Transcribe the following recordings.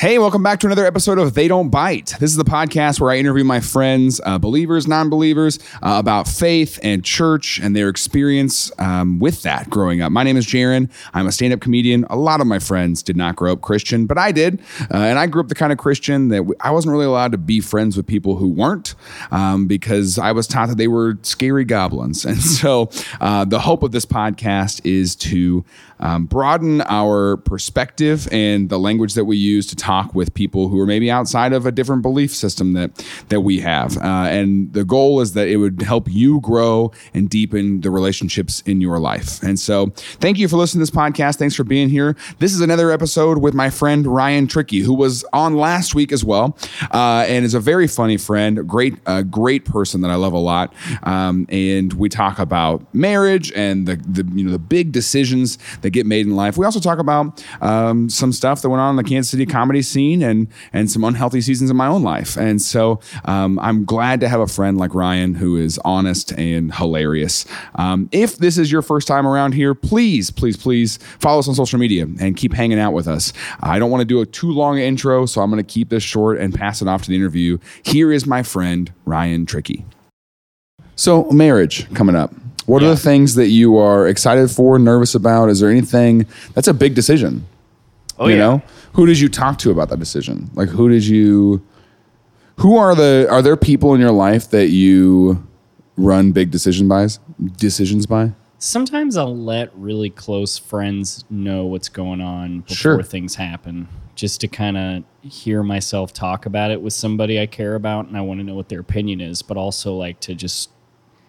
Hey, welcome back to another episode of They Don't Bite. This is the podcast where I interview my friends, uh, believers, non believers, uh, about faith and church and their experience um, with that growing up. My name is Jaron. I'm a stand up comedian. A lot of my friends did not grow up Christian, but I did. Uh, and I grew up the kind of Christian that I wasn't really allowed to be friends with people who weren't um, because I was taught that they were scary goblins. And so uh, the hope of this podcast is to um, broaden our perspective and the language that we use to talk with people who are maybe outside of a different belief system that that we have. Uh, and the goal is that it would help you grow and deepen the relationships in your life. And so, thank you for listening to this podcast. Thanks for being here. This is another episode with my friend Ryan Trickey, who was on last week as well, uh, and is a very funny friend, great, uh, great person that I love a lot. Um, and we talk about marriage and the, the you know the big decisions that get made in life. We also talk about um, some stuff that went on in the Kansas City comedy scene and and some unhealthy seasons in my own life. And so um, I'm glad to have a friend like Ryan who is honest and hilarious. Um, if this is your first time around here, please, please, please follow us on social media and keep hanging out with us. I don't want to do a too long intro, so I'm going to keep this short and pass it off to the interview. Here is my friend Ryan Trickey. So, marriage coming up. What are the things that you are excited for, nervous about? Is there anything that's a big decision? Oh, you yeah. know, who did you talk to about that decision? Like, who did you? Who are the? Are there people in your life that you run big decision by? Decisions by? Sometimes I'll let really close friends know what's going on before Sure. things happen, just to kind of hear myself talk about it with somebody I care about, and I want to know what their opinion is, but also like to just.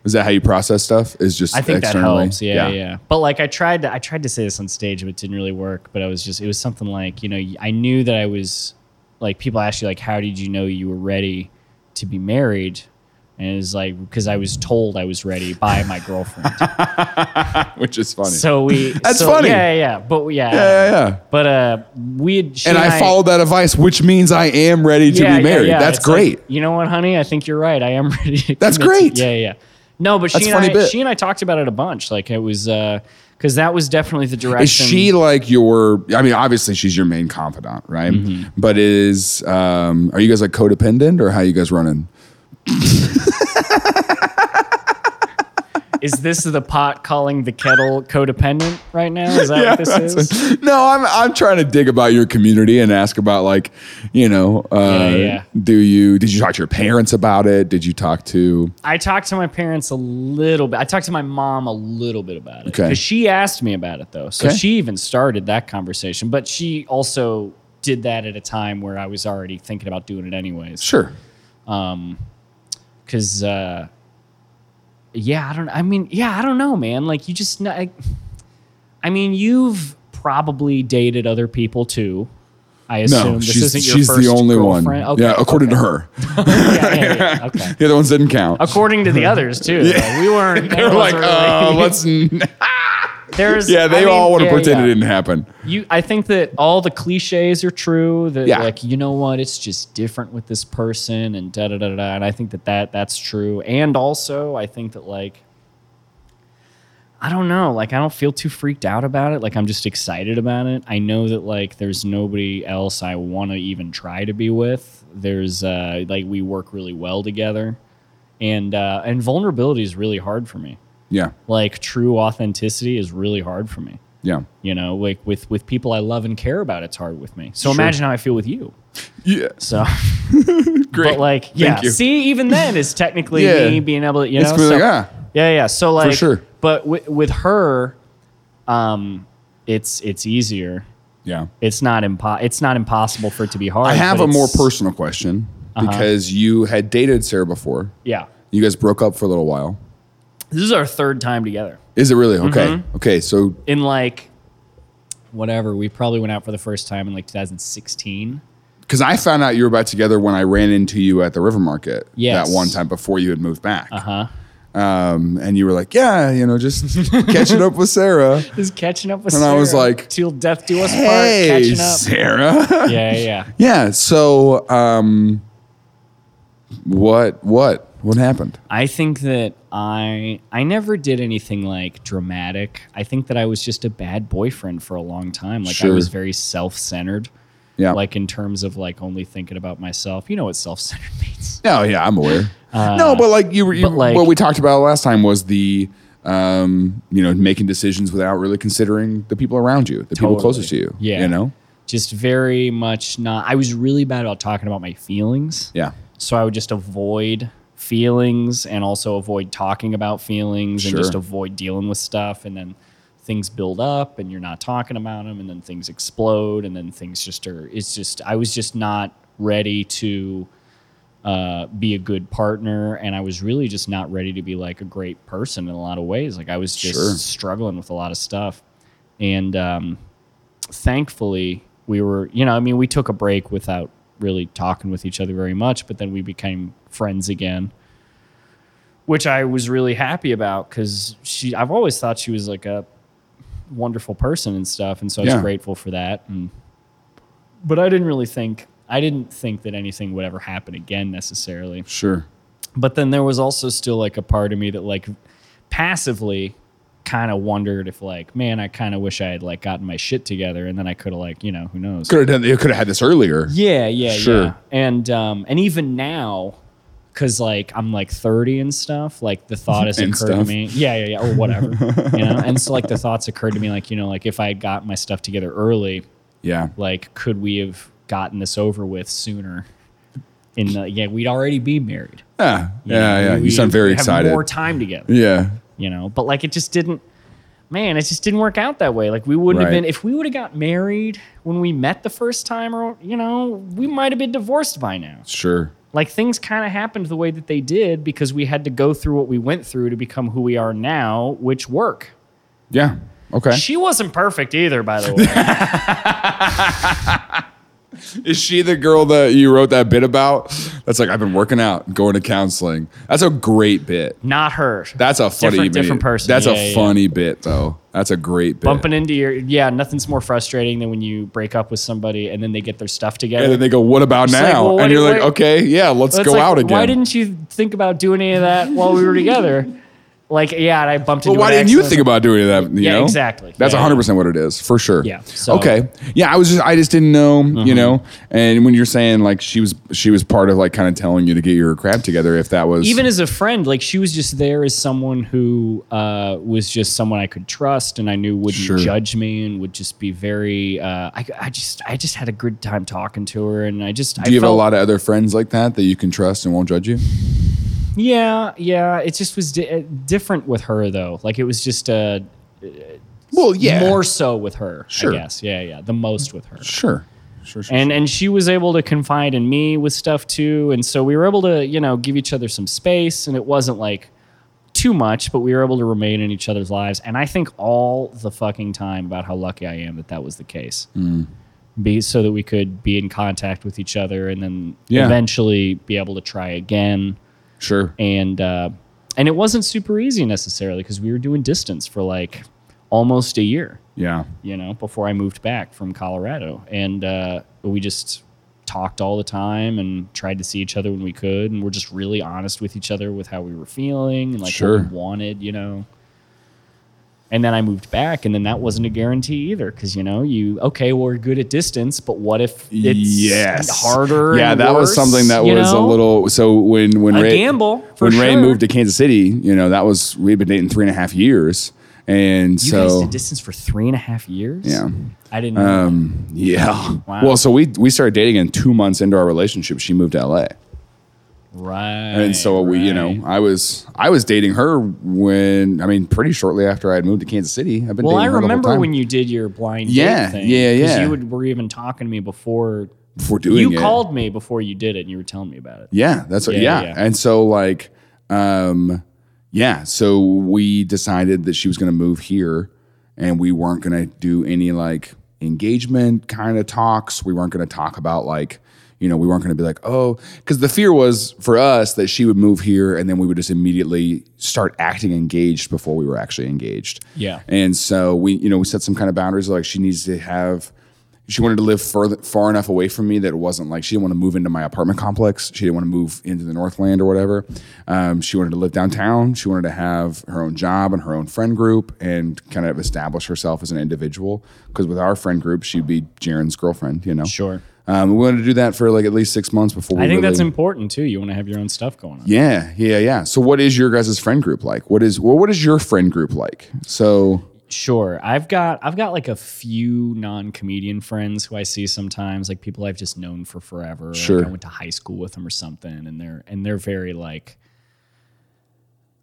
Is that how you process stuff? Is just I think that helps. Yeah, yeah, But like I tried to, I tried to say this on stage, but it didn't really work. But I was just, it was something like, you know, I knew that I was, like, people ask you like, how did you know you were ready to be married? And it was like because I was told I was ready by my girlfriend. Which is funny. So we That's so- funny. Yeah, yeah, yeah. But yeah, yeah, yeah, yeah. But uh, we had, And I, followed that advice, which means I am ready to Yeah, be married. yeah. That's It's like, great. you know what, honey? I think you're right. I am ready. To That's commit to- great. yeah, yeah. No, but That's she and I, bit. she and I talked about it a bunch. Like it was because that was definitely the direction. Is she like your? I mean, obviously she's your main confidant, right? Mm-hmm. But is um, are you guys like codependent or how are you guys running? Is this the pot calling the kettle codependent right now? Is that what this is? No, I'm I'm trying to dig about your community and ask about like, you know, uh, Yeah, yeah. do you did you talk to your parents about it? Did you talk to? I talked to my parents a little bit. I talked to my mom a little bit about it Okay. because she asked me about it though. So Okay. she even started that conversation, but she also did that at a time where I was already thinking about doing it anyways. Sure. Um, Because, uh, yeah, I don't. I mean, yeah, I don't know, man. Like you just, I, I mean, you've probably dated other people too. I assume No, this she's isn't your she's first the only one. girlfriend. Okay, yeah, according okay. to her. yeah, yeah, yeah, okay. The other ones didn't count. According to the others too. Like, we weren't. They were like, uh, let's. There's, yeah, they I mean, all want to yeah, pretend yeah. it didn't happen. You, I think that all the cliches are true. That Yeah. like you know what, it's just different with this person, and da da da da. And I think that that that's true. And also, I think that like, I don't know, like I don't feel too freaked out about it. Like I'm just excited about it. I know that like there's nobody else I want to even try to be with. There's uh like we work really well together, and uh, and vulnerability is really hard for me Yeah. like true authenticity is really hard for me Yeah. You know, like with with people I love and care about, it's hard with me. So Sure. imagine how I feel with you. Yeah. So, Great. but like, Thank yeah. you. See, even then, is technically Yeah. me being able to, you know, really so, like, ah. yeah, yeah. So like, sure. But with with her, um, it's it's easier. Yeah. It's not impo- It's not impossible for it to be hard. I have a more personal question Uh-huh. because you had dated Sarah before. Yeah, You guys broke up for a little while. This is our third time together. Is it really? Okay. Mm-hmm. Okay. So In like, whatever, we probably went out for the first time in like 2016. because I found out you were back together when I ran into you at the River Market Yes. that one time before you had moved back. Uh huh. Um, and you were like, yeah, you know, just catching up with Sarah. Just catching up with. And I was Sarah. like, till death do us Hey, part. Catching up. Sarah. Yeah, yeah, yeah. yeah. So, um, what, what, what happened? I think that I I never did anything like dramatic. I think that I was just a bad boyfriend for a long time. Like I was very self-centered. Yeah. Like in terms of like only thinking about myself. You know what self-centered means. No, yeah, I'm aware. no, but like you were, you, Uh, but like- what we talked about last time was the, um, you know, making decisions without really considering the people around you, the people closest to you. Yeah. You know? Just very much not I was really bad about talking about my feelings. Yeah. So I would just avoid feelings and also avoid talking about feelings and just avoid dealing with stuff. And then things build up and you're not talking about them. And then things explode. And then things just are, it's just, I was just not ready to uh, be a good partner. And I was really just not ready to be like a great person in a lot of ways. Like I was just Sure. struggling with a lot of stuff. And um, thankfully, we were, you know, I mean, we took a break without really talking with each other very much, but then we became friends again, which I was really happy about because she, I've always thought she was like a wonderful person and stuff. And so I was Yeah. grateful for that. And, but I didn't really think, I didn't think that anything would ever happen again necessarily Sure. but then there was also still like a part of me that like passively kind of wondered if like man i kind of wish i had like gotten my shit together and then i could have like you know who knows Could have done, you could have had this earlier. yeah yeah Sure. yeah and um and even now because like i'm like 30 and stuff like the thought has occurred stuff. to me yeah yeah yeah or whatever you know and so like the thoughts occurred to me like you know like if i had got my stuff together early Yeah. like could we have gotten this over with sooner in the yeah we'd already be married Yeah. Yeah. yeah. You sound very have excited. More time together, yeah. You know. But like, it just didn't. Man, it just didn't work out that way. Like, we wouldn't have been if we would have got married when we met the first time, or you know, we might have been divorced by now. Sure. Like, things kind of happened the way that they did because we had to go through what we went through to become who we are now, which work. Yeah. Okay. She wasn't perfect either, by the way. Is she the girl that you wrote that bit about? That's like I've been working out, going to counseling. That's a great bit. Not her. That's a funny different, bit. different person. That's Yeah, a yeah. funny bit though. That's a great bit. Bumping into your yeah, nothing's more frustrating than when you break up with somebody and then they get their stuff together. and then they go, "What about It's like, now?" well, what and you're like, "Okay, yeah, let's It's go like, out again." Why didn't you think about doing any of that while we were together? Like, yeah, and I bumped into. Well, why didn't you think about doing that? You Yeah, know? exactly. That's Yeah, hundred yeah. percent what it is for sure. Yeah, so- okay. Yeah, I was just I just didn't know. You know, and when you're saying like she was she was part of like kind of telling you to get your crap together, if that was Even as a friend, like she was just there as someone who uh, was just someone I could trust, and I knew wouldn't Sure. judge me and would just be very. Uh, I, I just, I just had a good time talking to her, and I just. Do you I have felt, a lot of other friends like that that you can trust and won't judge you? Yeah, yeah. It just was di- uh, different with her though. Like it was just uh, Well, yeah, more so with her. Sure. I guess. Yeah, yeah. The most with her. Sure, sure, sure. and and she was able to confide in me with stuff too and so we were able to you know give each other some space and it wasn't like too much but we were able to remain in each other's lives and i think all the fucking time about how lucky i am that that was the case Mm. be so that we could be in contact with each other and then Yeah. eventually be able to try again sure. and uh and it wasn't super easy necessarily because we were doing distance for like almost a year Yeah, you know, before I moved back from Colorado. And uh, we just talked all the time and tried to see each other when we could. And we're just really honest with each other with how we were feeling and like Sure. what we wanted, you know. And then I moved back, and then that wasn't a guarantee either, because you know, you okay, well, we're good at distance, but what if it's yes, harder? Yeah, that was something that was a little. So when when A Ray gamble, when Ray moved to Kansas City, you know that was we had been dating three and a half years, And You so guys distance for three and a half years. Yeah. I didn't. know Um, yeah. Wow. Well, so we we started dating and two months into our relationship, she moved to LA. Right. And so we, you know. I was I was dating her when I mean pretty shortly after I had moved to Kansas City. I've been Well, I her the whole remember when you did your blind Yeah, date thing. yeah, yeah. You would, were even talking to me before. before doing You it. called me before you did it, and you were telling me about it. Yeah, that's what. Yeah, Yeah, yeah. and so like, um, yeah, so we decided that she was going to move here, and we weren't going to do any like engagement kind of talks. We weren't going to talk about like. You know, we weren't going to be like, oh, because the fear was for us that she would move here and then we would just immediately start acting engaged before we were actually engaged. Yeah. And so we, you know, we set some kind of boundaries. Like she needs to have, she wanted to live further, far enough away from me that it wasn't like she didn't want to move into my apartment complex. She didn't want to move into the Northland or whatever. Um, she wanted to live downtown. She wanted to have her own job and her own friend group and kind of establish herself as an individual. Because with our friend group, she'd be Jaron's girlfriend. You know. Sure. Um, we wanted to do that for like at least six months before. we I think that's important too. You want to have your own stuff going on. Yeah, yeah, yeah. So, what is your guys' friend group like? What is well, what is your friend group like? So, Sure. I've got I've got like a few non-comedian friends who I see sometimes, like people I've just known for forever. Sure. Like I went to high school with them or something, and they're and they're very like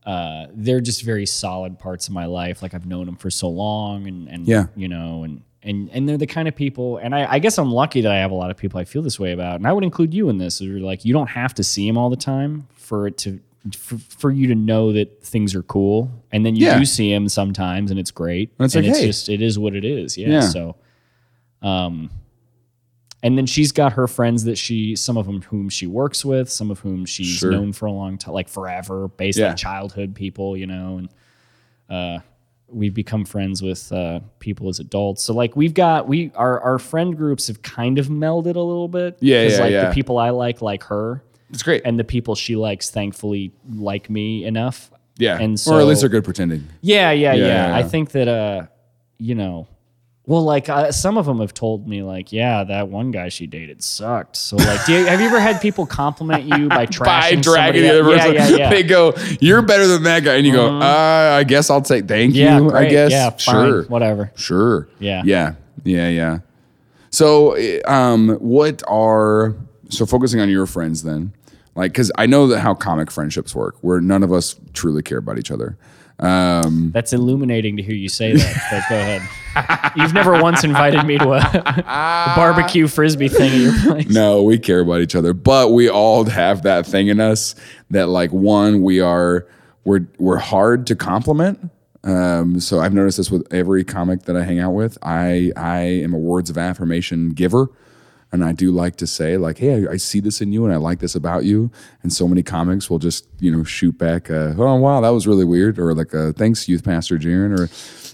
uh, they're just very solid parts of my life. Like I've known them for so long, and and Yeah. you know, and and and they're the kind of people. And I, I guess I'm lucky that I have a lot of people I feel this way about, and I would include you in this. You're like you don't have to see them all the time for it to for, for you to know that things are cool, and then you Yeah. do see them sometimes, and it's great. And it's and like, it's hey. just it is what it is. Yeah. Yeah. So, um, and then she's got her friends that she, some of them whom she works with, some of whom she's Sure. known for a long time, like forever, based Yeah. on childhood people, you know, and uh, we've become friends with uh, people as adults. So like we've got we our our friend groups have kind of melded a little bit. Yeah, yeah, like yeah. the people I like like her, it's great. and the people she likes, thankfully, like me enough. yeah, and so, or at least they're good pretending. Yeah, yeah, yeah. Yeah, yeah, I think that uh, you know, well, like uh, some of them have told me, like, yeah, that one guy she dated sucked. So, like, do you, have you ever had people compliment you by trashing By dragging the other person, Yeah, yeah, yeah. they go, "You're better than that guy," and you go, uh, "I guess I'll take thank yeah, you." great. I guess, Yeah, fine, sure, whatever. sure, Yeah. yeah, yeah, yeah. So, eh, um, what are so focusing on your friends then? Like, because I know that how comic friendships work, where none of us truly care about each other. Um, That's illuminating to hear you say that. But go ahead. You've never once invited me to a, a barbecue frisbee thing at your place. No, we care about each other, but we all have that thing in us that like one, we are we're we're hard to compliment. Um, so I've noticed this with every comic that I hang out with. I I am a words of affirmation giver. And I do like to say, like, hey, I, I see this in you and I like this about you. And so many comics will just, you know, shoot back, uh, oh, wow, that was really weird. Or like, uh, thanks, Youth Pastor Jaron. Or,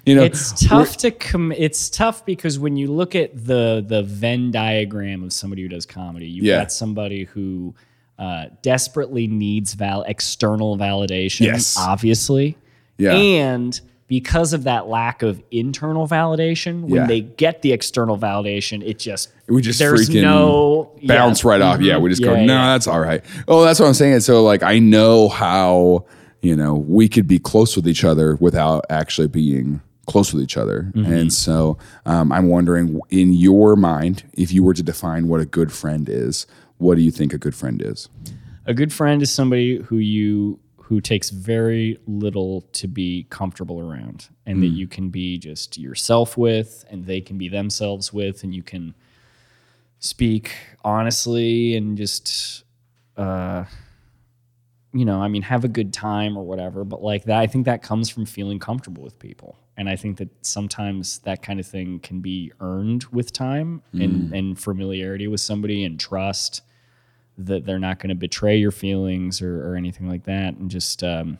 you know, It's tough to com- It's tough because when you look at the the Venn diagram of somebody who does comedy, you've Yeah. got somebody who uh, desperately needs val external validation, Yes. obviously, Yeah. and because of that lack of internal validation, when Yeah. they get the external validation, it just we just there's no bounce yeah. right off. Yeah, we just go, Yeah, no, yeah. that's all right. Oh, that's what I'm saying. So like, I know how you know we could be close with each other without actually being close with each other. Mm-hmm. And so um, I'm wondering, in your mind, if you were to define what a good friend is, what do you think a good friend is? A good friend is somebody who you who takes very little to be comfortable around and that you can be just yourself with and they can be themselves with and you can speak honestly and just uh you know, I mean have a good time or whatever, but like that I think that comes from feeling comfortable with people. And I think that sometimes that kind of thing can be earned with time and and familiarity with somebody and trust that they're not going to betray your feelings or, or anything like that and just um,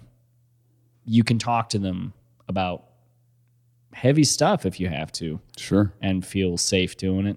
you can talk to them about heavy stuff if you have to Sure. and feel safe doing it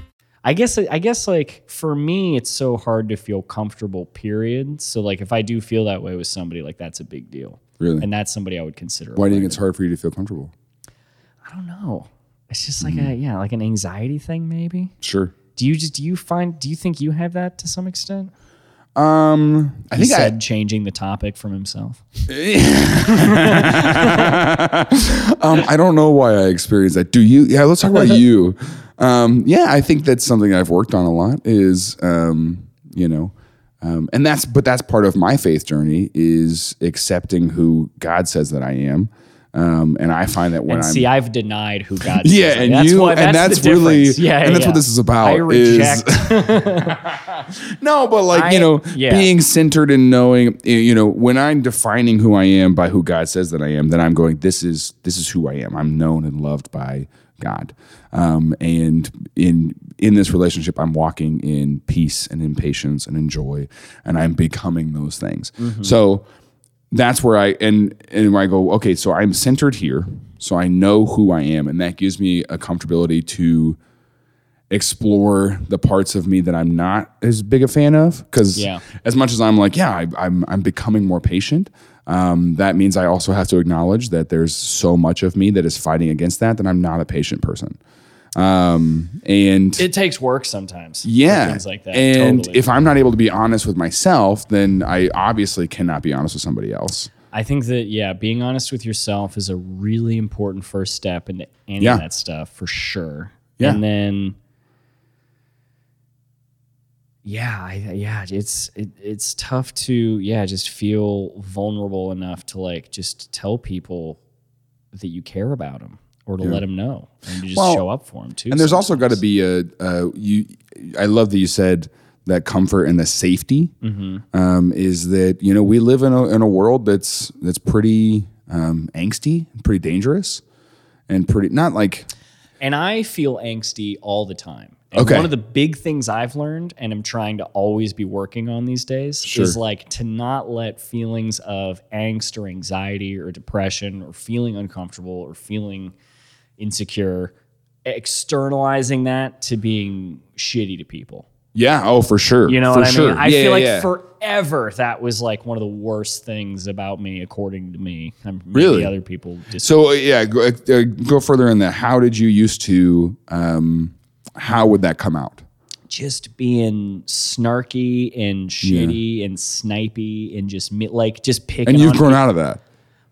I guess I guess like for me it's so hard to feel comfortable period. So like if I do feel that way with somebody like that's a big deal. Really? And that's somebody I would consider. Why do you think it's hard for you to feel comfortable? I don't know. It's just like a yeah, like an anxiety thing maybe. Sure. Do you just do you find do you think you have that to some extent? Um, I He think I, said changing the topic from himself. um, I don't know why I experienced that. Do you? Yeah, let's talk about you. Um, yeah, I think that's something I've worked on a lot. Is um, you know, um, and that's but that's part of my faith journey is accepting who God says that I am. Um, and I find that when and I'm see, I've denied who God yeah, is. Like, and that's you what- and that's that's really yeah, and that's yeah. what this is about. I reject. Is, no, but like I- you know, yeah. being centered in knowing, you know, when I'm defining who I am by who God says that I am, then I'm going. This is this is who I am. I'm known and loved by God, um, and in in this relationship, I'm walking in peace and in patience and in joy, and I'm becoming those things. Mm-hmm. So that's where I and and where I go. Okay, so I'm centered here, so I know who I am, and that gives me a comfortability to explore the parts of me that I'm not as big a fan of. Because Yeah. as much as I'm like, yeah, I, I'm I'm becoming more patient. Um, that means I also have to acknowledge that there's so much of me that is fighting against that. That I'm not a patient person. Um, and it takes work sometimes. yeah. things like that. And totally. if I'm not able to be honest with myself, then I obviously cannot be honest with somebody else. I think that yeah, being honest with yourself is a really important first step into any Yeah. of that stuff for sure. Yeah. And then yeah, I, yeah, it's it, it's tough to yeah, just feel vulnerable enough to like just tell people that you care about them or to let them know and to just Well, show up for them too. And there's also got to be a uh, you. I love that you said that comfort and the safety Mm-hmm. um, is that you know we live in a in a world that's that's pretty um, angsty, pretty dangerous, and pretty not like And I feel angsty all the time. And Okay. one of the big things I've learned and I'm trying to always be working on these days Sure. is like to not let feelings of angst or anxiety or depression or feeling uncomfortable or feeling insecure externalizing that to being shitty to people. yeah oh for sure You know for what I sure. mean? I Yeah, feel like yeah. forever that was like one of the worst things about me according to me. Maybe Really? other people just So uh, yeah, go, uh, go further in that. How did you used to? Um, how would that come out? just being snarky and shitty and snipey and just mi- like just picking. And you've grown people. out of that.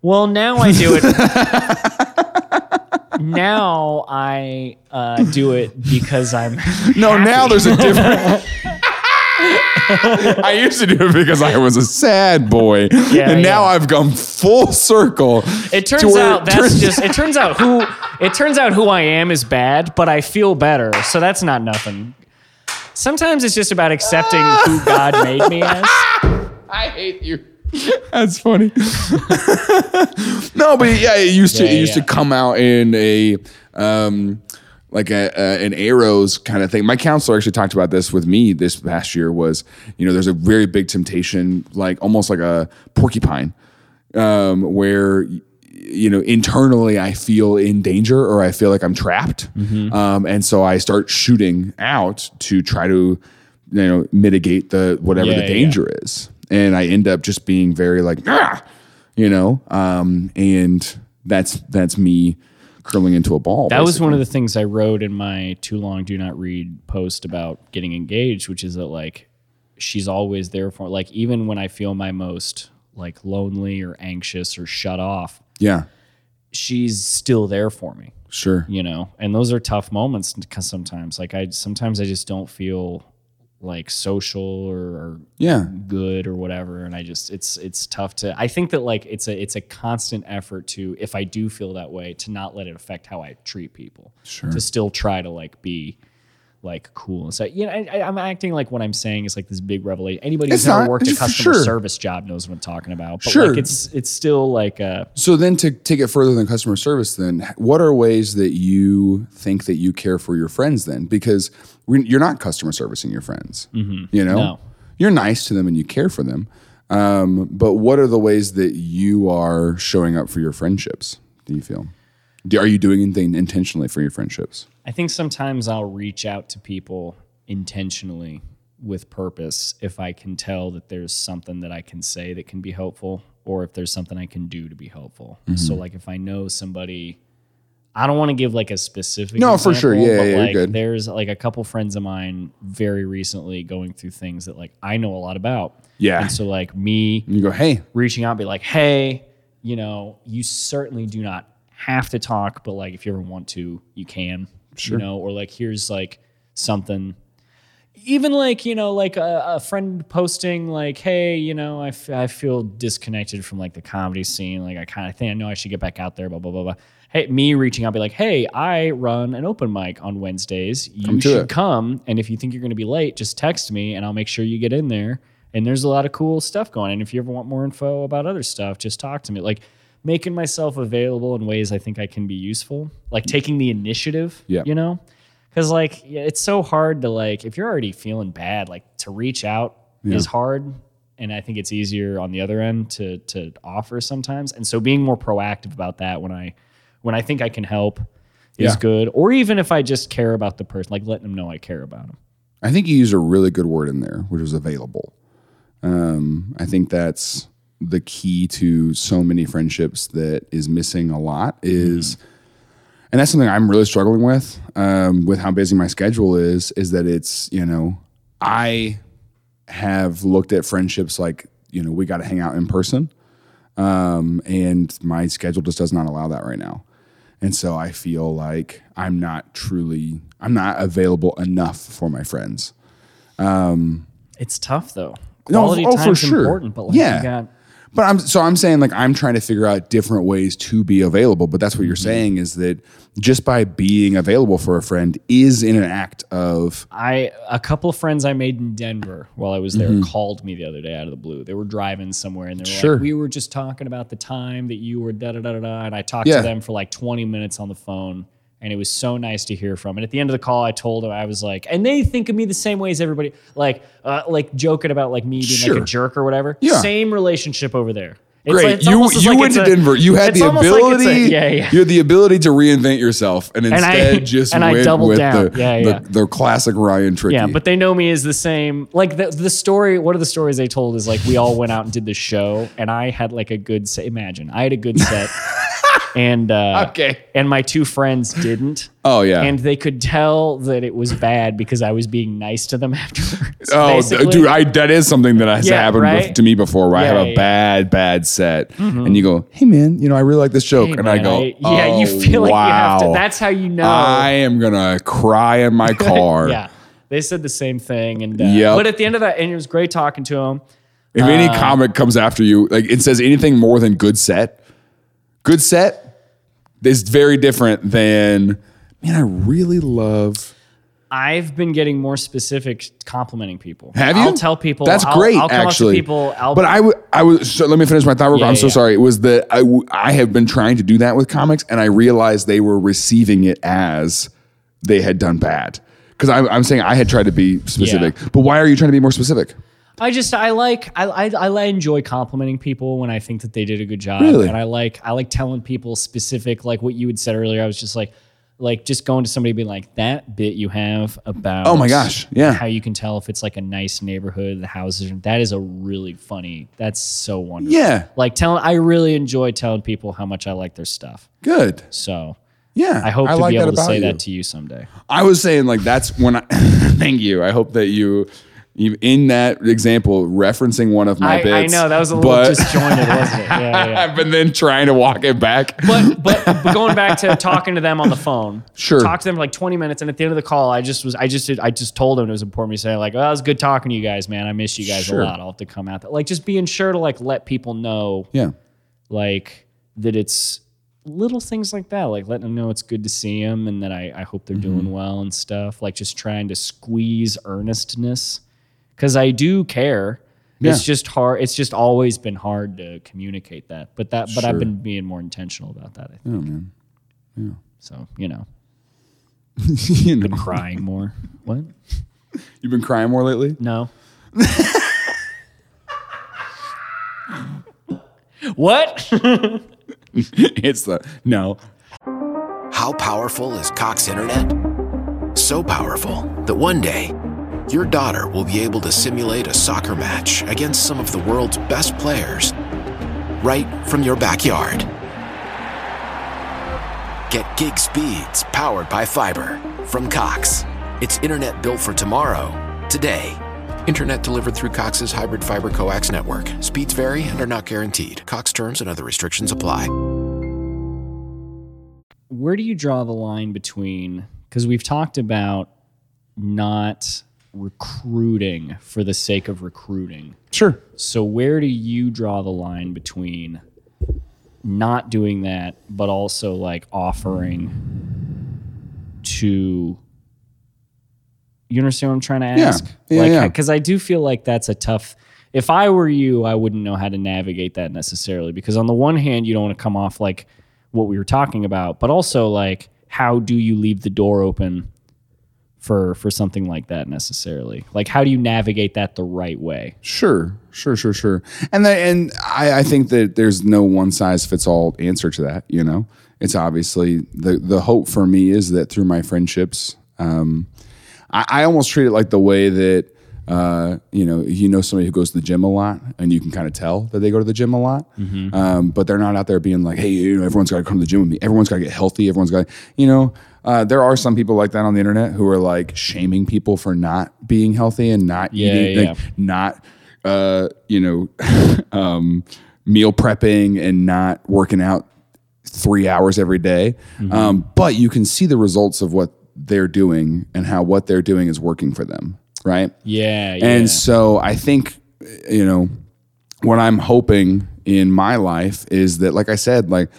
Well, now I do it. now I uh, do it because I'm. No, happy. now there's a different. I used to do it because I was a sad boy, Yeah, and now yeah. I've come full circle. It turns out that's turns just. It turns out who. It turns out who I am is bad, but I feel better, so that's not nothing. Sometimes it's just about accepting who God made me as. I hate you. That's funny. no, but yeah, it used to Yeah, it used to come out in a um like a, a an arrows kind of thing. My counselor actually talked about this with me this past year. Was you know there's a very big temptation, like almost like a porcupine, um, where you know internally I feel in danger or I feel like I'm trapped, um, and so I start shooting out to try to you know mitigate the whatever Yeah, the yeah. danger is, and I end up just being very like ah, you know, um, and that's that's me curling into a ball. That was one of the things I wrote in my too long do not read post about getting engaged, which is that like she's always there for like even when I feel my most like lonely or anxious or shut off, yeah, she's still there for me, sure, you know. And those are tough moments because sometimes like I sometimes I just don't feel like social or, or yeah. good or whatever and i just it's it's tough to i think that like it's a it's a constant effort to if i do feel that way to not let it affect how i treat people Sure. to still try to like be like cool and so you know I, I'm acting like what I'm saying is like this big revelation. Anybody who's It's never not. worked a customer sure. service job knows what I'm talking about. But Sure. like it's it's still like uh So then to take it further than customer service, then what are ways that you think that you care for your friends then? Because you're not customer servicing your friends, you know, Mm-hmm. No. you're nice to them and you care for them. Um, but what are the ways that you are showing up for your friendships? Do you feel? Do, are you doing anything intentionally for your friendships? I think sometimes I'll reach out to people intentionally with purpose if I can tell that there's something that I can say that can be helpful or if there's something I can do to be helpful. Mm-hmm. So like if I know somebody I don't want to give like a specific No, for sure. Yeah, but yeah, like good. there's like a couple friends of mine very recently going through things that like I know a lot about. Yeah. And so like me And you go, hey, reaching out, be like, hey, you know, you certainly do not have to talk, but like if you ever want to, you can. Sure. You know, or like here's like something. Even like you know, like a, a friend posting like, "Hey, you know, I, f- I feel disconnected from like the comedy scene. Like, I kind of think I know I should get back out there." Blah blah blah blah. Hey, me reaching out, be like, "Hey, I run an open mic on Wednesdays. You Come should it." come, and if you think you're going to be late, just text me, and I'll make sure you get in there." And there's a lot of cool stuff going. And if you ever want more info about other stuff, just talk to me. Like making myself available in ways I think I can be useful, like taking the initiative. Yeah. You know, because like yeah, it's so hard to like if you're already feeling bad, like to reach out is hard. And I think it's easier on the other end to to offer sometimes. And so being more proactive about that when I when I think I can help is Yeah. good. Or even if I just care about the person, like letting them know I care about them. I think you used a really good word in there, which was available. Um, I think that's the key to so many friendships that is missing a lot is, and that's something I'm really struggling with, um, with how busy my schedule is, is that it's, you know, I have looked at friendships like, you know, we got to hang out in person. Um, and my schedule just does not allow that right now. And so I feel like I'm not truly, I'm not available enough for my friends. It's tough though. No, Quality oh, for sure. important, but like Yeah. you got But I'm so I'm saying like I'm trying to figure out different ways to be available. But that's what you're saying is that just by being available for a friend is in an act of I a couple of friends I made in Denver while I was there Mm-hmm. called me the other day out of the blue. They were driving somewhere and they were Sure. like, "We were just talking about the time that you were da da da da da," and I talked Yeah. to them for like 20 minutes on the phone, and it was so nice to hear from. And at the end of the call, I told him I was like, and they think of me the same way as everybody, like uh, like joking about like me being Sure. like a jerk or whatever. Yeah. Same relationship over there. It's great. like- you you like went to a- Denver. You had the almost like ability. a- yeah, yeah. You had the ability to reinvent yourself, and I- instead just and I went doubled with down. the, Yeah, the, yeah. the classic Ryan trick. Yeah, but they know me as the same. Like the the story. One of the stories they told is like we all went out and did the show, and I had like a good set. Imagine I had a good set, and uh, Okay. and my two friends didn't. Oh, yeah. and they could tell that it was bad because I was being nice to them afterwards. Oh, basically. dude, I, that is something that has Yeah, happened right? to me before. Where I have a yeah, yeah. bad, bad set, and you go, "Hey, man, you know, I really like this joke," Hey, and I man, go, yeah, you "Oh, feel like you have to. wow. That's how you know. I am gonna cry in my car. yeah, they said the same thing, and uh, Yep. but at the end of that, and it was great talking to them. If any Uh, comic comes after you, like it says anything more than good set, good set is very different than man. I really love. I've been getting more specific complimenting people. Have you? I'll tell people. That's I'll- great. I'll actually, people. I'll, but I would. I was. So let me finish my thought. Yeah, I'm so yeah. sorry. It was that I. w- I have been trying to do that with comics, and I realized they were receiving it as they had done bad. Because I'm, I'm saying I had tried to be specific, but why are you trying to be more specific? I just I like I, I I enjoy complimenting people when I think that they did a good job. Really? And I like I like telling people specific like what you had said earlier. I was just like like just going to somebody and being like that bit you have about Oh my gosh, yeah. how you can tell if it's like a nice neighborhood the houses that is a really funny that's so wonderful Yeah. like telling I really enjoy telling people how much I like their stuff Good. so Yeah. I hope to be able to say that to you someday I was saying like that's when I thank you. I hope that you in that example referencing one of my I, bits. I know that was a little but, disjointed wasn't it yeah yeah but then trying to walk it back. but, but but going back to talking to them on the phone, Sure. talk to them for like 20 minutes, and at the end of the call, I just was I just I just told them it was important to say like, oh, it was good talking to you guys, man. I miss you guys Sure. a lot. I'll have to come out. There. Like just being sure to like let people know yeah. like that it's little things like that, like letting them know it's good to see them and that I, I hope they're Mm-hmm. doing well and stuff. Like just trying to squeeze earnestness because I do care. It's just hard. It's just always been hard to communicate that. But that, but I've been being more intentional about that. I think. Oh man. Yeah. So you know, you know, crying more. What? you've been crying more lately. No. what? it's the no. How powerful is Cox Internet? So powerful that one day, your daughter will be able to simulate a soccer match against some of the world's best players right from your backyard. Get gig speeds powered by fiber from Cox. It's internet built for tomorrow, today. Internet delivered through Cox's hybrid fiber coax network. Speeds vary and are not guaranteed. Cox terms and other restrictions apply. Where do you draw the line between? Because we've talked about not recruiting for the sake of recruiting. Sure. So where do you draw the line between not doing that, but also like offering to you understand what I'm trying to ask? Yeah, like yeah. because I do feel like that's a tough if I were you, I wouldn't know how to navigate that necessarily. Because on the one hand, you don't want to come off like what we were talking about, but also like how do you leave the door open for for something like that necessarily? Like how do you navigate that the right way? Sure, sure, sure, sure. And the, and I, I think that there's no one size fits all answer to that. You know, it's obviously the the hope for me is that through my friendships, um, I, I almost treat it like the way that uh, you know you know somebody who goes to the gym a lot, and you can kind of tell that they go to the gym a lot, um, but they're not out there being like, hey, you know, everyone's got to come to the gym with me. Everyone's got to get healthy. Everyone's got, you know. Uh, there are some people like that on the internet who are like shaming people for not being healthy and not Yeah, eating, yeah. like, not uh, you know um, meal prepping and not working out three hours every day. Mm-hmm. Um, but you can see the results of what they're doing and how what they're doing is working for them, right? Yeah, yeah. And so I think, you know, what I'm hoping in my life is that, like I said, like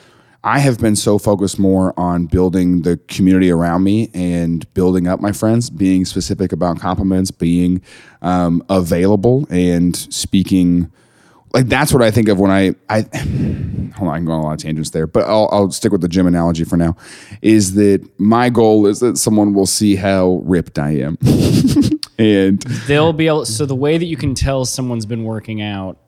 I have been so focused more on building the community around me and building up my friends, being specific about compliments, being um, available and speaking. Like that's what I think of when I I hold on, I can go on a lot of tangents there, but I'll, I'll stick with the gym analogy for now. Is that my goal is that someone will see how ripped I am, and they'll be able so the way that you can tell someone's been working out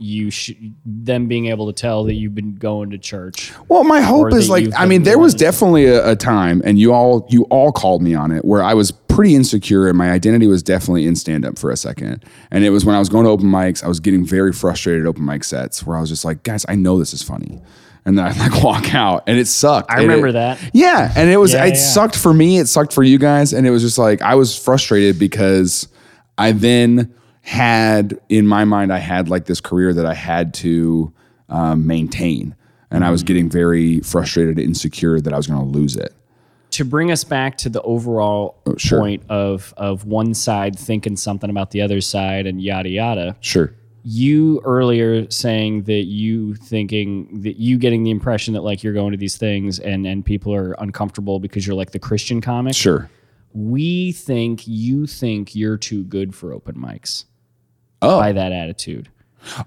you should them being able to tell that you've been going to church Well, my hope is like I mean, there was definitely a, a time, and you all you all called me on it, where I was pretty insecure, and my identity was definitely in stand up for a second. And it was when I was going to open mics, I was getting very frustrated at open mic sets, where I was just like, guys, I know this is funny. And then I like walk out, and it sucked. I And remember it- that. Yeah, and it was Yeah, it yeah. sucked for me. It sucked for you guys, and it was just like I was frustrated because I then had in my mind I had like this career that I had to um, maintain, and I was getting very frustrated and insecure that I was going to lose it. to bring us back to the overall Oh, sure. point of of one side thinking something about the other side and yada yada Sure. you earlier saying that you thinking that you getting the impression that like you're going to these things and and people are uncomfortable because you're like the christian comic Sure. we think you think you're too good for open mics Oh. by that attitude.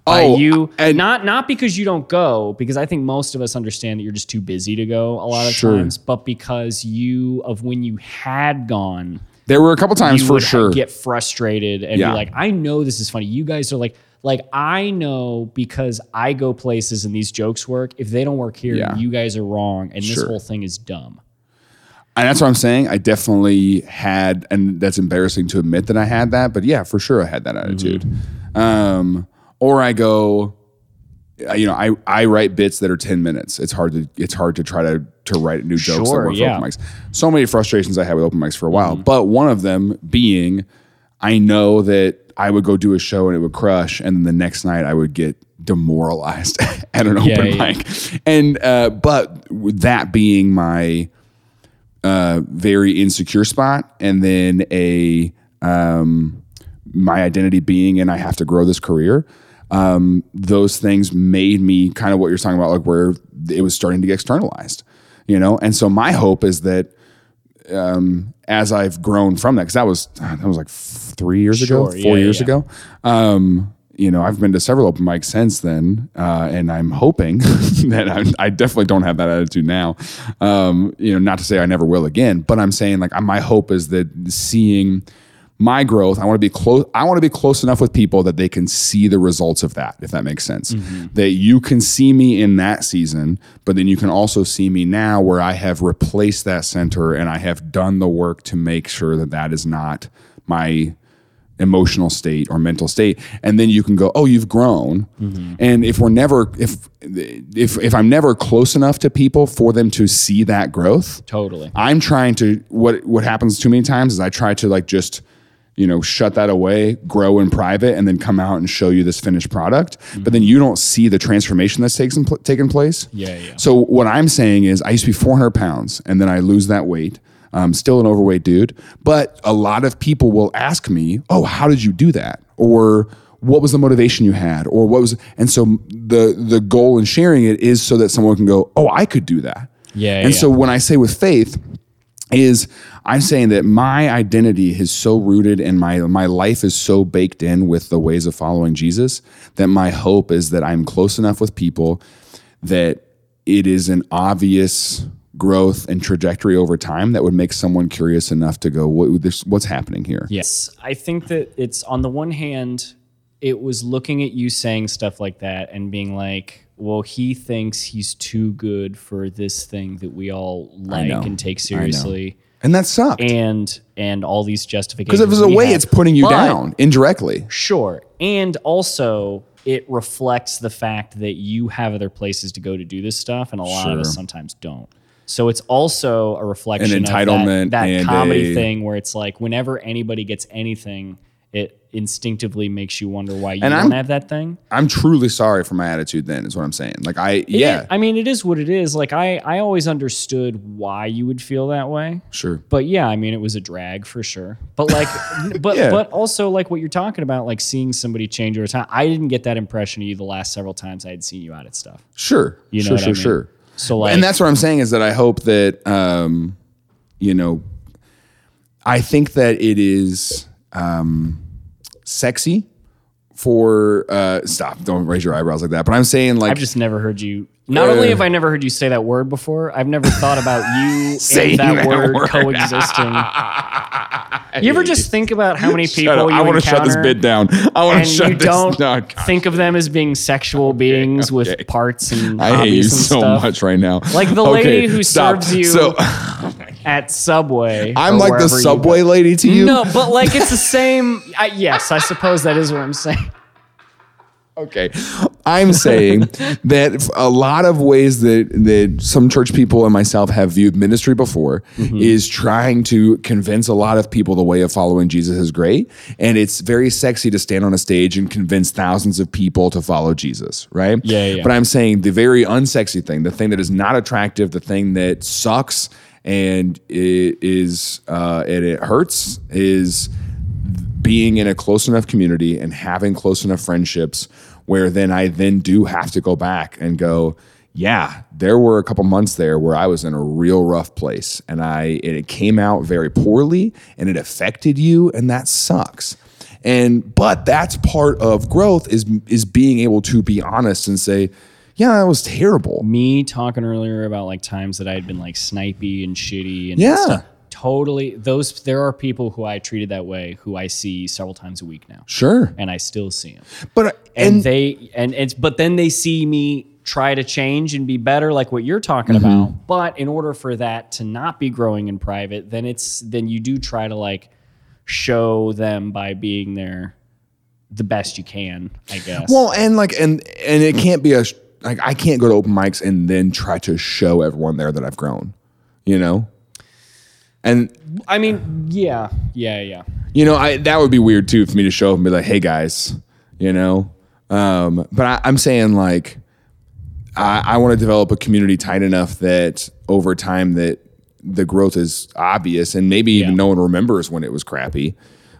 By Oh, you and- not not because you don't go, because I think most of us understand that you're just too busy to go a lot of Sure. times, but because you of when you had gone, There were a couple times you for would sure. get frustrated and Yeah. be like, I know this is funny. You guys are like, like I know because I go places and these jokes work. If they don't work here, Yeah. you guys are wrong, and this whole thing is dumb. And that's what I'm saying. I definitely had, and that's embarrassing to admit that I had that, but yeah, for sure I had that attitude. Um, or I go, you know, I, I write bits that are 10 minutes. It's hard to, it's hard to try to, to write new jokes that Sure, work yeah. open mics. So many frustrations I had with open mics for a while, but one of them being, I know that I would go do a show and it would crush, and then the next night I would get demoralized at an Yeah, open yeah. mic. And uh, but that being my uh, very insecure spot, and then a um, my identity being, and I have to grow this career. um, those things made me kind of what you're talking about, like where it was starting to get externalized, you know. And so my hope is that um, as I've grown from that, because that was that was like three years ago, Sure, four yeah, years yeah. ago. Um, you know, I've been to several open mics since then, uh, and I'm hoping that I'm, I definitely don't have that attitude now. Um, you know, not to say I never will again, but I'm saying like my hope is that seeing my growth, I want to be close. I want to be close enough with people that they can see the results of that, if that makes sense. That you can see me in that season, but then you can also see me now where I have replaced that center and I have done the work to make sure that that is not my emotional state or mental state and then you can go oh you've grown mm-hmm. and if we're never if if if i'm never close enough to people for them to see that growth Totally. i'm trying to what what happens too many times is i try to like just you know shut that away grow in private and then come out and show you this finished product but mm-hmm. then you don't see the transformation that's taken, taken place Yeah, yeah. so what I'm saying is, I used to be 400 pounds, and then I lose that weight. I'm still an overweight dude, but a lot of people will ask me, "Oh, how did you do that?" Or what was the motivation you had? Or what was? And so the the goal in sharing it is so that someone can go, "Oh, I could do that." Yeah, And yeah. so when I say with faith, is I'm saying that my identity is so rooted and my my life is so baked in with the ways of following Jesus that my hope is that I'm close enough with people that it is an obvious growth and trajectory over time that would make someone curious enough to go what this what's happening here Yes. I think that it's on the one hand, it was looking at you saying stuff like that and being like, well, he thinks he's too good for this thing that we all like and take seriously. and that sucked And and all these justifications. because if there's a way have. it's putting you But- down indirectly Sure. And also it reflects the fact that you have other places to go to do this stuff and a lot of us sometimes don't. So it's also a reflection An of that- that, comedy a- thing where it's like whenever anybody gets anything, it instinctively makes you wonder why you And don't I'm- have that thing. i'm truly sorry for my attitude then is what i'm saying like i It yeah is- I mean, it is what it is. Like I, I always understood why you would feel that way. sure But yeah, I mean, it was a drag for sure. But like, but Yeah. but also like what you're talking about, like seeing somebody change over time. I didn't get that impression of you the last several times I had seen you out at stuff. Sure. You know sure, what I sure, mean? sure. So like, and that's what I'm saying is that I hope that, um, you know, I think that it is um, sexy for, uh, stop, don't raise your eyebrows like that. But I'm saying like, I've just never heard you. Not only have I never heard you say that word before, I've never thought about you Saying and that, that word, word. coexisting. you ever just think about how many people you I want to shut this bit down. I want to shut you this don't down. Think of them as being sexual beings okay. with parts and I hate you and so stuff? much right now. Like the Okay, lady who stop. serves you So at Subway. I'm like the subway lady to you. No, but like it's the same. I, yes, I suppose that is what I'm saying. Okay. I'm saying that a lot of ways that, that some church people and myself have viewed ministry before is trying to convince a lot of people the way of following Jesus is great. And it's very sexy to stand on a stage and convince thousands of people to follow Jesus, right? Yeah, yeah. But I'm saying the very unsexy thing, the thing that is not attractive, the thing that sucks and it is uh, and it hurts is being in a close enough community and having close enough friendships where then I then do have to go back and go, yeah, there were a couple months there where I was in a real rough place and I and it came out very poorly and it affected you and that sucks. And but that's part of growth is is being able to be honest and say, yeah, that was terrible. Me talking earlier about like times that I had been like snipey and shitty and Yeah. stuff. Totally. Those there are people who I treated that way who I see several times a week now, Sure. and I still see them. But and, and, they and it's but then they see me try to change and be better like what you're talking Mm-hmm. about but in order for that to not be growing in private then it's then you do try to like show them by being there the best you can i guess Well, and like, and and it can't be a like I can't go to open mics and then try to show everyone there that I've grown, you know. And i mean yeah yeah yeah you know, I that would be weird too for me to show up and be like, "Hey guys," you know. Um, but I, I'm saying like, I, I want to develop a community tight enough that over time that the growth is obvious and maybe even Yeah. no one remembers when it was crappy.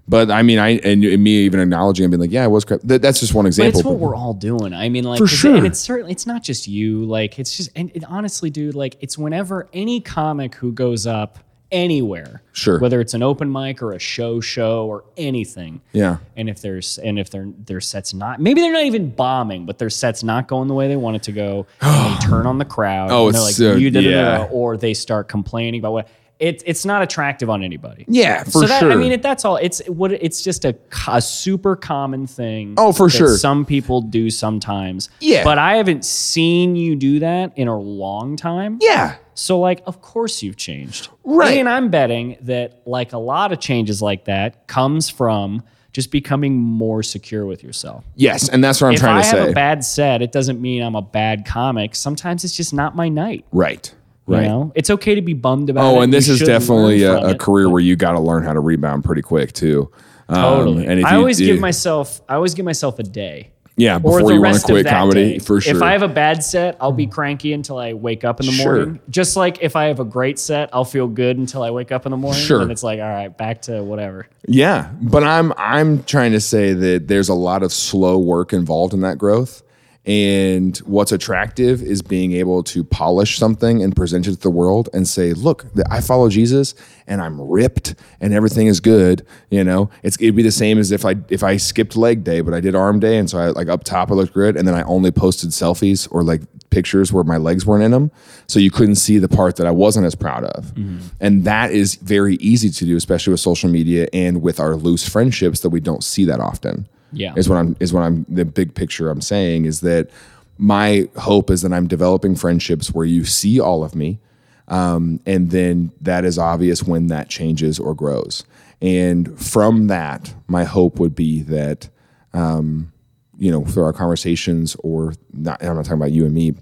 But I mean, I and me even acknowledging and being like, yeah, it was crap. That, that's just one But example. it's what we're all doing. I mean, like, For sure. and it's certainly it's not just you. Like, it's just and it, honestly, dude, like, it's whenever any comic who goes up anywhere, Sure. whether it's an open mic or a show show or anything, yeah. and if there's and if their their sets not maybe they're not even bombing, but their sets not going the way they want it to go, and they turn on the crowd. Oh, and they're it's like so- you da, yeah. or they start complaining about what. It, it's not attractive on anybody. Yeah, for so that, sure. I mean, it, that's all. It's what it's just a, a super common thing. Oh, for that sure. Some people do sometimes. Yeah. but I haven't seen you do that in a long time. yeah. So, like, of course you've changed. Right. And I'm betting that, like, a lot of changes like that comes from just becoming more secure with yourself. Yes, and that's what I'm if trying I to have a bad set, it doesn't mean I'm a bad comic. Sometimes it's just not my night. right. You Right. know, it's okay to be bummed about it. Oh, and this You is definitely a, a career where you got to learn how to rebound pretty quick too. Um, Totally. and I always do- give myself. I always give myself a day. yeah or before you want to quit comedy day. for sure. If I have a bad set, I'll be cranky until I wake up in the Sure. morning. Just like if I have a great set, I'll feel good until I wake up in the morning. Sure. And it's like, all right, back to whatever. Yeah, but I'm I'm trying to say that there's a lot of slow work involved in that growth. And what's attractive is being able to polish something and present it to the world and say, "Look, I follow Jesus and I'm ripped and everything is good." You know, it's it'd be the same as if I if I skipped leg day, but I did arm day, and so I like up top I looked good, and then I only posted selfies or like pictures where my legs weren't in them, so you couldn't see the part that I wasn't as proud of. Mm-hmm. And that is very easy to do, especially with social media and with our loose friendships that we don't see that often. Yeah. is what I'm is what I'm the big picture I'm saying is that my hope is that I'm developing friendships where you see all of me, um, and then that is obvious when that changes or grows. And from that, my hope would be that um, you know, through our conversations, or not, I'm not talking about you and me.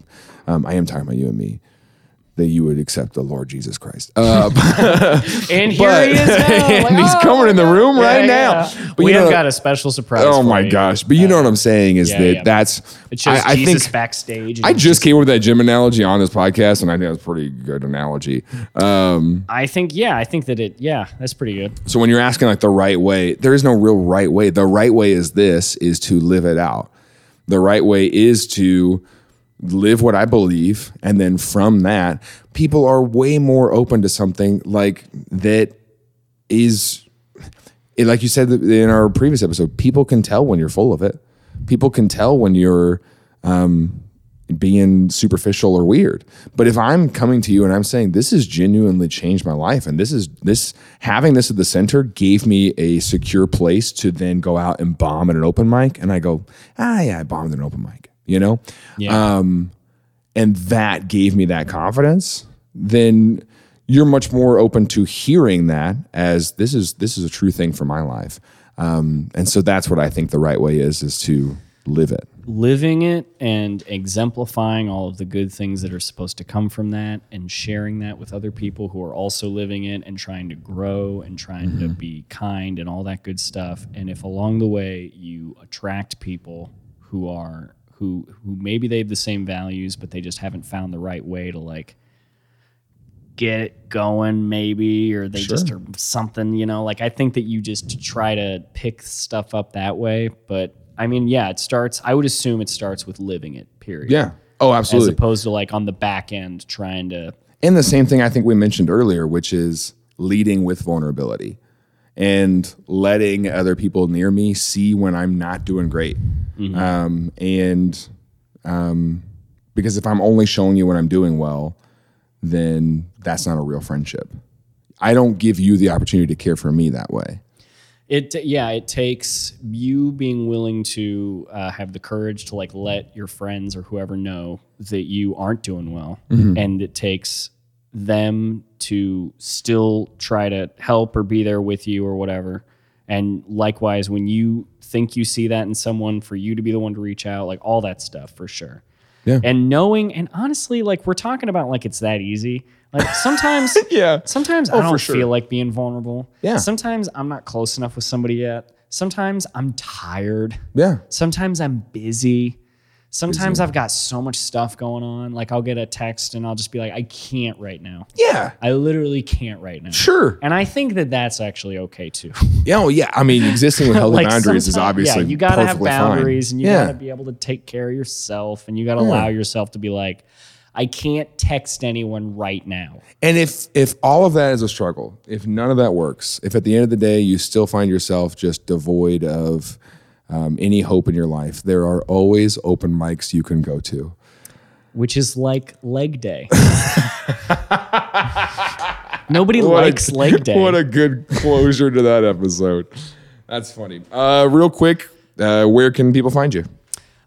Um, I am talking about you and me. That you would accept the Lord Jesus Christ. Uh, And here But- he is now. and Like, he's oh coming in the room right Yeah, now. But we you have know- got a special surprise. oh my you. gosh! But you know what I'm saying is Yeah, that yeah. that's. It shows I, I Jesus think backstage. I he's just came up with that gym analogy on this podcast, and I think that's a pretty good analogy. Um, I think, yeah, I think that it, yeah, that's pretty good. so when you're asking like the right way, there is no real right way. The right way is this: is to live it out. The right way is to live what I believe, and then from that, people are way more open to something like that is like you said in our previous episode, people can tell when you're full of it. People can tell when you're um, being superficial or weird. But if I'm coming to you and I'm saying this has genuinely changed my life, and this is this having this at the center gave me a secure place to then go out and bomb at an open mic, and I go, ah, yeah, I bombed an open mic, you know, Yeah. and that gave me that confidence, then you're much more open to hearing that as this is this is a true thing for my life. Um, and so that's what I think the right way is is to live it. living it and exemplifying all of the good things that are supposed to come from that and sharing that with other people who are also living it and trying to grow and trying to be kind and all that good stuff and if along the way you attract people who are who who maybe they have the same values but they just haven't found the right way to like get it going maybe or they just are something you know like i think that you just try to pick stuff up that way but i mean yeah it starts i would assume it starts with living it period Yeah. Oh, absolutely. as opposed to like on the back end trying to And the same thing I think we mentioned earlier, which is leading with vulnerability and letting other people near me see when I'm not doing great. Um, and um, because if I'm only showing you when I'm doing well, then that's not a real friendship. I don't give you the opportunity to care for me that way. it yeah it takes you being willing to uh, have the courage to like let your friends or whoever know that you aren't doing well and it takes them to still try to help or be there with you or whatever and likewise when you think you see that in someone for you to be the one to reach out like all that stuff for sure Yeah. and knowing and honestly like we're talking about like it's that easy like sometimes Yeah. Sometimes Oh, I don't sure. feel like being vulnerable. Yeah. Sometimes I'm not close enough with somebody yet. Sometimes I'm tired. Yeah. Sometimes I'm busy. Sometimes I've got so much stuff going on. Like I'll get a text and I'll just be like, I can't right now. Yeah, I literally can't right now. sure. And I think that that's actually okay too. Yeah, well, yeah. I mean, existing with healthy boundaries is sometime- obviously yeah. You gotta have perfectly fine. boundaries and you yeah. gotta be able to take care of yourself and you gotta allow yourself to be like, I can't text anyone right now. And if if all of that is a struggle, if none of that works, if at the end of the day you still find yourself just devoid of um, any hope in your life, there are always open mics you can go to. which is like leg day. Nobody What a- likes leg day. What a good closure to that episode. That's funny. Uh, real quick, uh, where can people find you?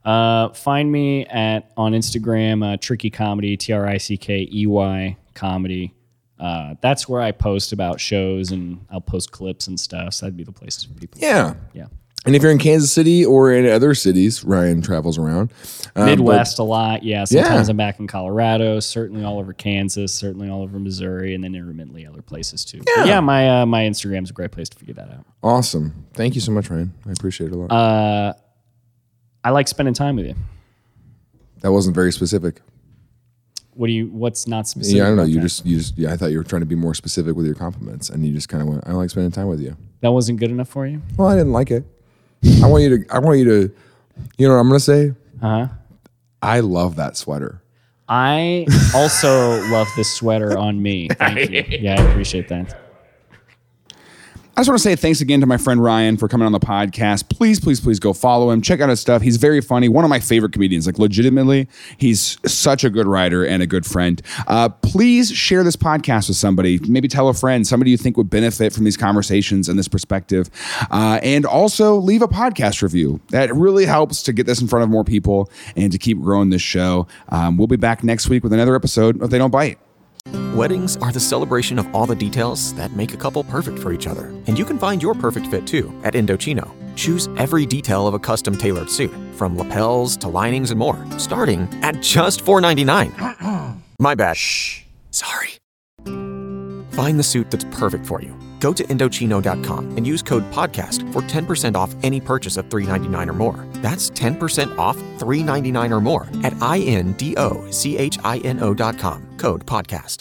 uh, find me at on Instagram, uh, Trickey Comedy, T R I C K E Y Comedy. Uh, that's where I post about shows and I'll post clips and stuff. So that'd be the place for people. Yeah. Yeah. And if you're in Kansas City or in other cities, Ryan travels around. Um, Midwest a lot. Yeah. Sometimes Yeah. I'm back in Colorado, certainly all over Kansas, certainly all over Missouri, and then intermittently other places too. Yeah. yeah my, uh, my Instagram's a great place to figure that out. awesome. Thank you so much, Ryan. I appreciate it a lot. Uh, I like spending time with you. that wasn't very specific. What do you? What's not specific? Yeah, I don't know. You that? just, you just, yeah. I thought you were trying to be more specific with your compliments, and you just kind of went, "I like spending time with you." that wasn't good enough for you. Well, I didn't like it. I want you to, I want you to, you know what I'm going to say? Uh huh. I love that sweater. I also love this sweater on me. Thank you. Yeah, I appreciate that. I just want to say thanks again to my friend Ryan for coming on the podcast. Please, please, please go follow him. Check out his stuff. He's very funny. One of my favorite comedians. Like, legitimately, he's such a good writer and a good friend. Uh, please share this podcast with somebody. Maybe tell a friend, somebody you think would benefit from these conversations and this perspective. Uh, and also leave a podcast review. That really helps to get this in front of more people and to keep growing this show. Um, we'll be back next week with another episode of They Don't Bite. Weddings are the celebration of all the details that make a couple perfect for each other. And you can find your perfect fit too at Indochino. Choose every detail of a custom tailored suit, from lapels to linings and more, starting at just $4.99. My bad. Shh. Sorry. Find the suit that's perfect for you. Go to Indochino.com and use code PODCAST for 10% off any purchase of $3.99 or more. That's 10% off $3.99 or more at I N D O C H I N O.com. Code PODCAST.